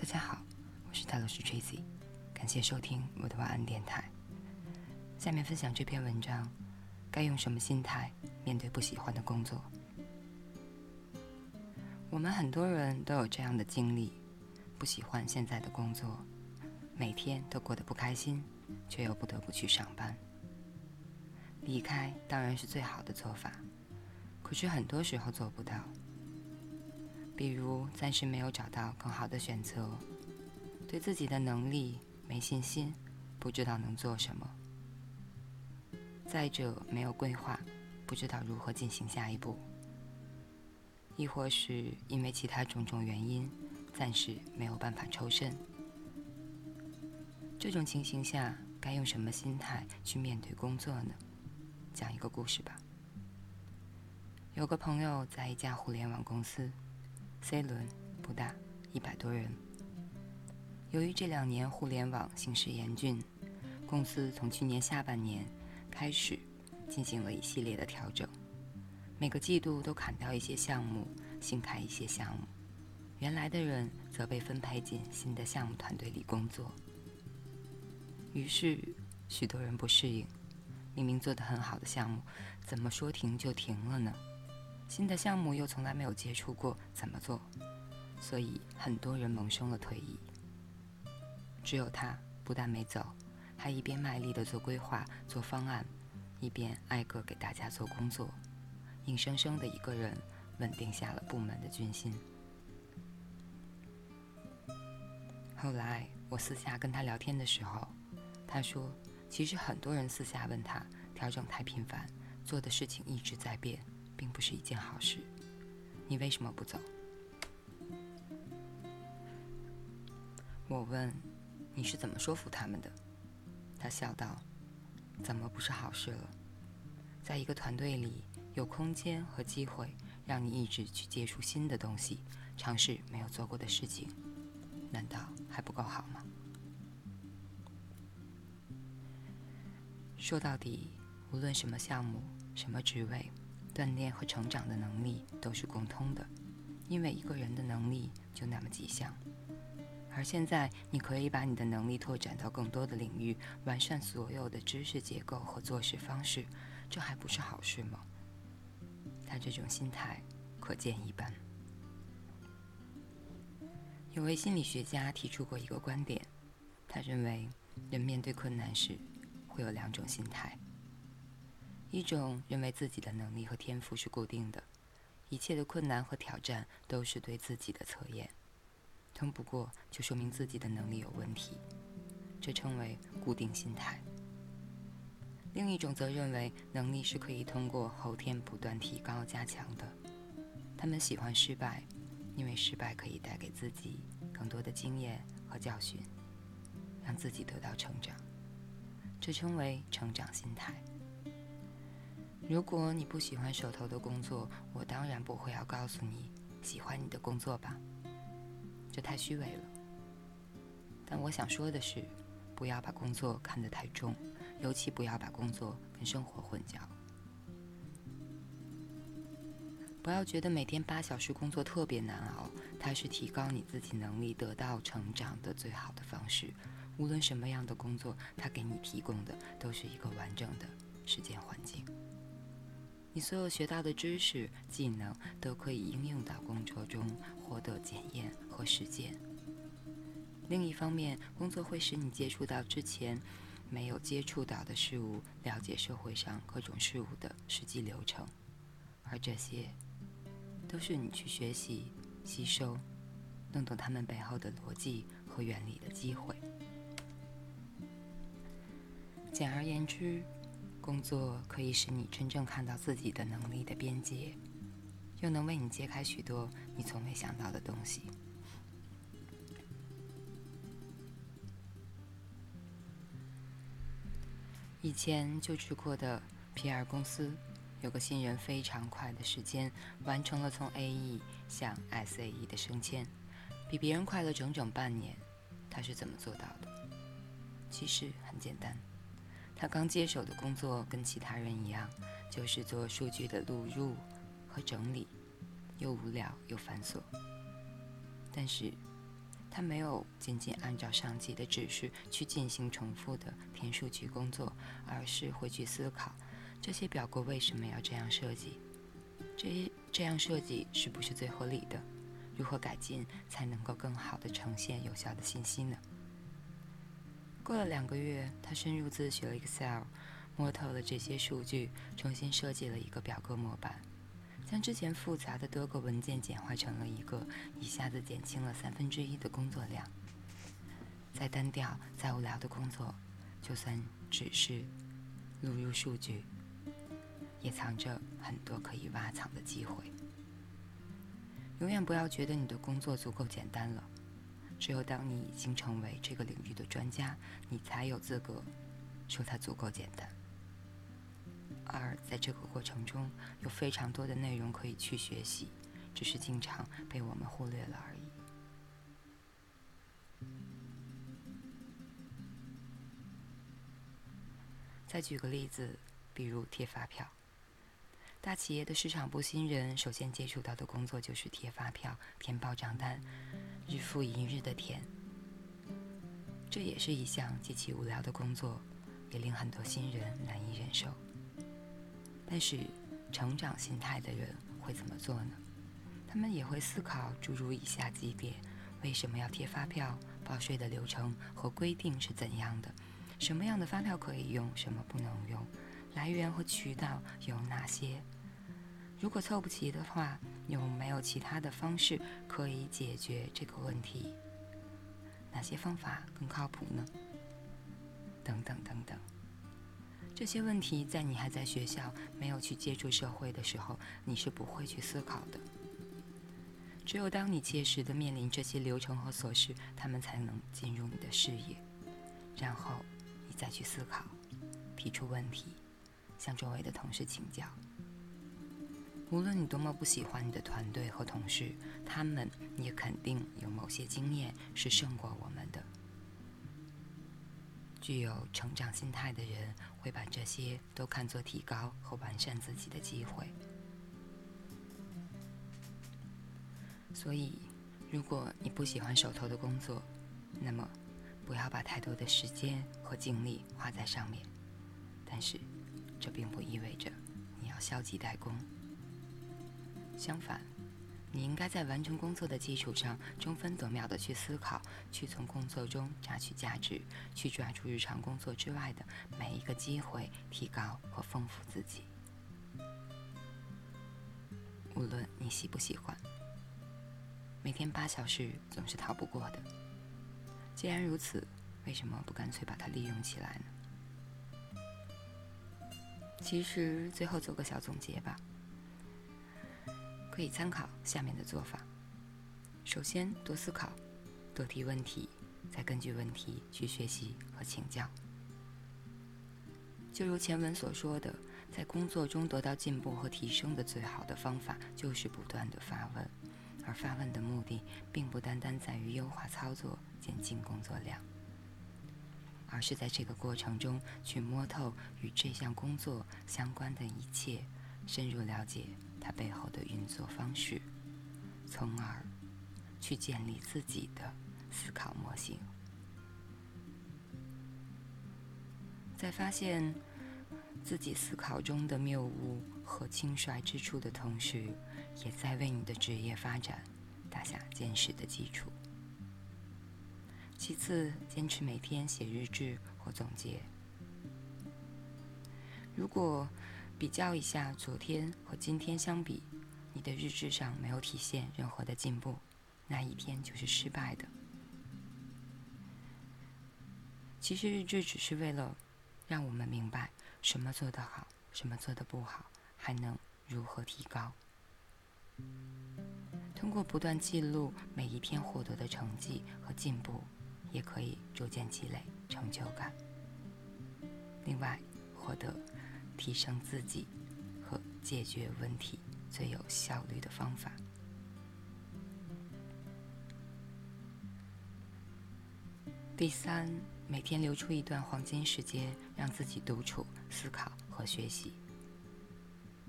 大家好，我是泰罗斯 Tracy，感谢收听我的晚安电台。下面分享这篇文章：该用什么心态面对不喜欢的工作？我们很多人都有这样的经历，不喜欢现在的工作，每天都过得不开心，却又不得不去上班。离开当然是最好的做法，可是很多时候做不到。比如暂时没有找到更好的选择，对自己的能力没信心，不知道能做什么；再者没有规划，不知道如何进行下一步；亦或是因为其他种种原因，暂时没有办法抽身。这种情形下，该用什么心态去面对工作呢？讲一个故事吧。有个朋友在一家互联网公司。C 轮不大，一百多人。由于这两年互联网形势严峻，公司从去年下半年开始进行了一系列的调整，每个季度都砍掉一些项目，新开一些项目。原来的人则被分配进新的项目团队里工作。于是，许多人不适应，明明做得很好的项目，怎么说停就停了呢？新的项目又从来没有接触过，怎么做？所以很多人萌生了退役。只有他不但没走，还一边卖力的做规划、做方案，一边挨个给大家做工作，硬生生的一个人稳定下了部门的军心。后来我私下跟他聊天的时候，他说：“其实很多人私下问他，调整太频繁，做的事情一直在变。”并不是一件好事，你为什么不走？我问，你是怎么说服他们的？他笑道：“怎么不是好事了？在一个团队里，有空间和机会让你一直去接触新的东西，尝试没有做过的事情，难道还不够好吗？”说到底，无论什么项目，什么职位。锻炼和成长的能力都是共通的，因为一个人的能力就那么几项。而现在，你可以把你的能力拓展到更多的领域，完善所有的知识结构和做事方式，这还不是好事吗？他这种心态可见一斑。有位心理学家提出过一个观点，他认为人面对困难时会有两种心态。一种认为自己的能力和天赋是固定的，一切的困难和挑战都是对自己的测验，通不过就说明自己的能力有问题，这称为固定心态。另一种则认为能力是可以通过后天不断提高加强的，他们喜欢失败，因为失败可以带给自己更多的经验和教训，让自己得到成长，这称为成长心态。如果你不喜欢手头的工作，我当然不会要告诉你喜欢你的工作吧，这太虚伪了。但我想说的是，不要把工作看得太重，尤其不要把工作跟生活混淆。不要觉得每天八小时工作特别难熬，它是提高你自己能力、得到成长的最好的方式。无论什么样的工作，它给你提供的都是一个完整的实践环境。你所有学到的知识、技能都可以应用到工作中，获得检验和实践。另一方面，工作会使你接触到之前没有接触到的事物，了解社会上各种事物的实际流程，而这些都是你去学习、吸收、弄懂他们背后的逻辑和原理的机会。简而言之。工作可以使你真正看到自己的能力的边界，又能为你揭开许多你从未想到的东西。以前就职过的 PR 公司，有个新人非常快的时间完成了从 AE 向 SAE 的升迁，比别人快了整整半年。他是怎么做到的？其实很简单。他刚接手的工作跟其他人一样，就是做数据的录入和整理，又无聊又繁琐。但是，他没有仅仅按照上级的指示去进行重复的填数据工作，而是会去思考这些表格为什么要这样设计，这这样设计是不是最合理的，如何改进才能够更好的呈现有效的信息呢？过了两个月，他深入自学了 Excel，摸透了这些数据，重新设计了一个表格模板。将之前复杂的多个文件简化成了一个，一下子减轻了三分之一的工作量。再单调、再无聊的工作，就算只是录入数据，也藏着很多可以挖藏的机会。永远不要觉得你的工作足够简单了，只有当你已经成为这个领域的专家，你才有资格说它足够简单。而在这个过程中，有非常多的内容可以去学习，只是经常被我们忽略了而已。再举个例子，比如贴发票。大企业的市场部新人首先接触到的工作就是贴发票、填报账单，日复一日的填。这也是一项极其无聊的工作，也令很多新人难以忍受。但是，成长心态的人会怎么做呢？他们也会思考诸如以下几点：为什么要贴发票？报税的流程和规定是怎样的？什么样的发票可以用，什么不能用？来源和渠道有哪些？如果凑不齐的话，有没有其他的方式可以解决这个问题？哪些方法更靠谱呢？等等等等。这些问题在你还在学校没有去接触社会的时候，你是不会去思考的。只有当你切实的面临这些流程和琐事，他们才能进入你的视野，然后你再去思考，提出问题，向周围的同事请教。无论你多么不喜欢你的团队和同事，他们也肯定有某些经验是胜过我们的。具有成长心态的人会把这些都看作提高和完善自己的机会。所以，如果你不喜欢手头的工作，那么不要把太多的时间和精力花在上面。但是，这并不意味着你要消极怠工。相反。你应该在完成工作的基础上，争分夺秒地去思考，去从工作中榨取价值，去抓住日常工作之外的每一个机会，提高和丰富自己。无论你喜不喜欢，每天八小时总是逃不过的。既然如此，为什么不干脆把它利用起来呢？其实，最后做个小总结吧。可以参考下面的做法：首先，多思考，多提问题，再根据问题去学习和请教。就如前文所说的，在工作中得到进步和提升的最好的方法，就是不断的发问。而发问的目的，并不单单在于优化操作、减轻工作量，而是在这个过程中去摸透与这项工作相关的一切，深入了解。它背后的运作方式，从而去建立自己的思考模型，在发现自己思考中的谬误和轻率之处的同时，也在为你的职业发展打下坚实的基础。其次，坚持每天写日志或总结。如果比较一下昨天和今天相比，你的日志上没有体现任何的进步，那一天就是失败的。其实日志只是为了让我们明白什么做得好，什么做得不好，还能如何提高。通过不断记录每一天获得的成绩和进步，也可以逐渐积累成就感。另外，获得。提升自己和解决问题最有效率的方法。第三，每天留出一段黄金时间，让自己独处、思考和学习。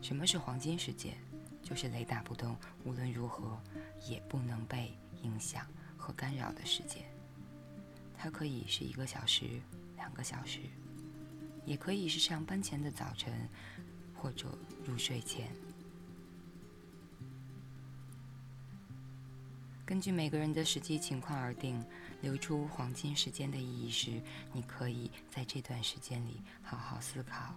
什么是黄金时间？就是雷打不动，无论如何也不能被影响和干扰的时间。它可以是一个小时、两个小时，也可以是上班前的早晨，或者入睡前。根据每个人的实际情况而定，留出黄金时间的意义是，你可以在这段时间里好好思考：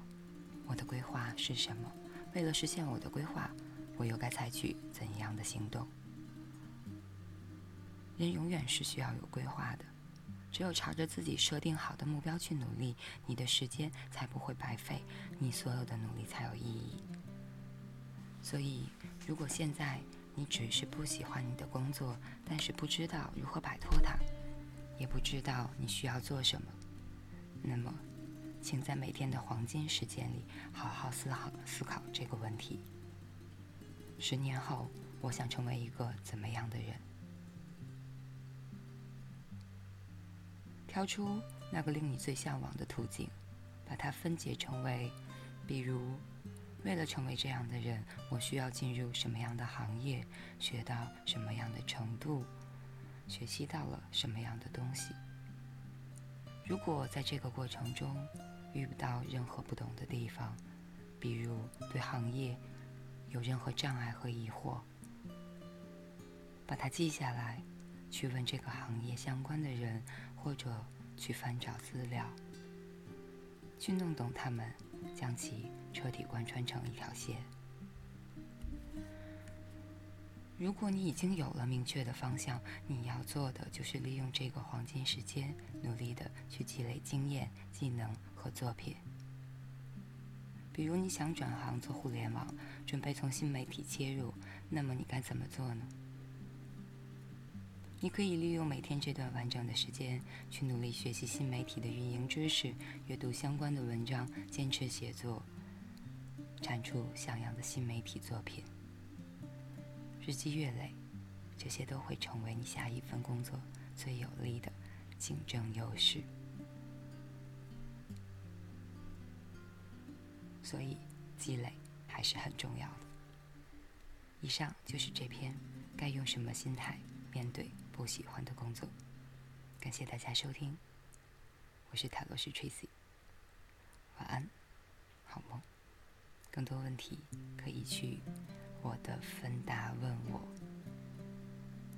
我的规划是什么？为了实现我的规划，我又该采取怎样的行动？人永远是需要有规划的，只有朝着自己设定好的目标去努力，你的时间才不会白费，你所有的努力才有意义。所以，如果现在，你只是不喜欢你的工作，但是不知道如何摆脱它，也不知道你需要做什么。那么，请在每天的黄金时间里好好思考思考这个问题。十年后，我想成为一个怎么样的人？挑出那个令你最向往的途径，把它分解成为，比如。为了成为这样的人，我需要进入什么样的行业，学到什么样的程度，学习到了什么样的东西。如果在这个过程中遇不到任何不懂的地方，比如对行业有任何障碍和疑惑，把它记下来，去问这个行业相关的人，或者去翻找资料，去弄懂他们。将其彻底贯穿成一条线。如果你已经有了明确的方向，你要做的就是利用这个黄金时间，努力的去积累经验、技能和作品。比如你想转行做互联网，准备从新媒体切入，那么你该怎么做呢？你可以利用每天这段完整的时间，去努力学习新媒体的运营知识，阅读相关的文章，坚持写作，产出像样的新媒体作品。日积月累，这些都会成为你下一份工作最有力的竞争优势。所以，积累还是很重要的。以上就是这篇，该用什么心态面对？不喜欢的工作，感谢大家收听，我是塔罗师 Tracy，晚安，好梦。更多问题可以去我的芬达问我，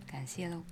感谢喽。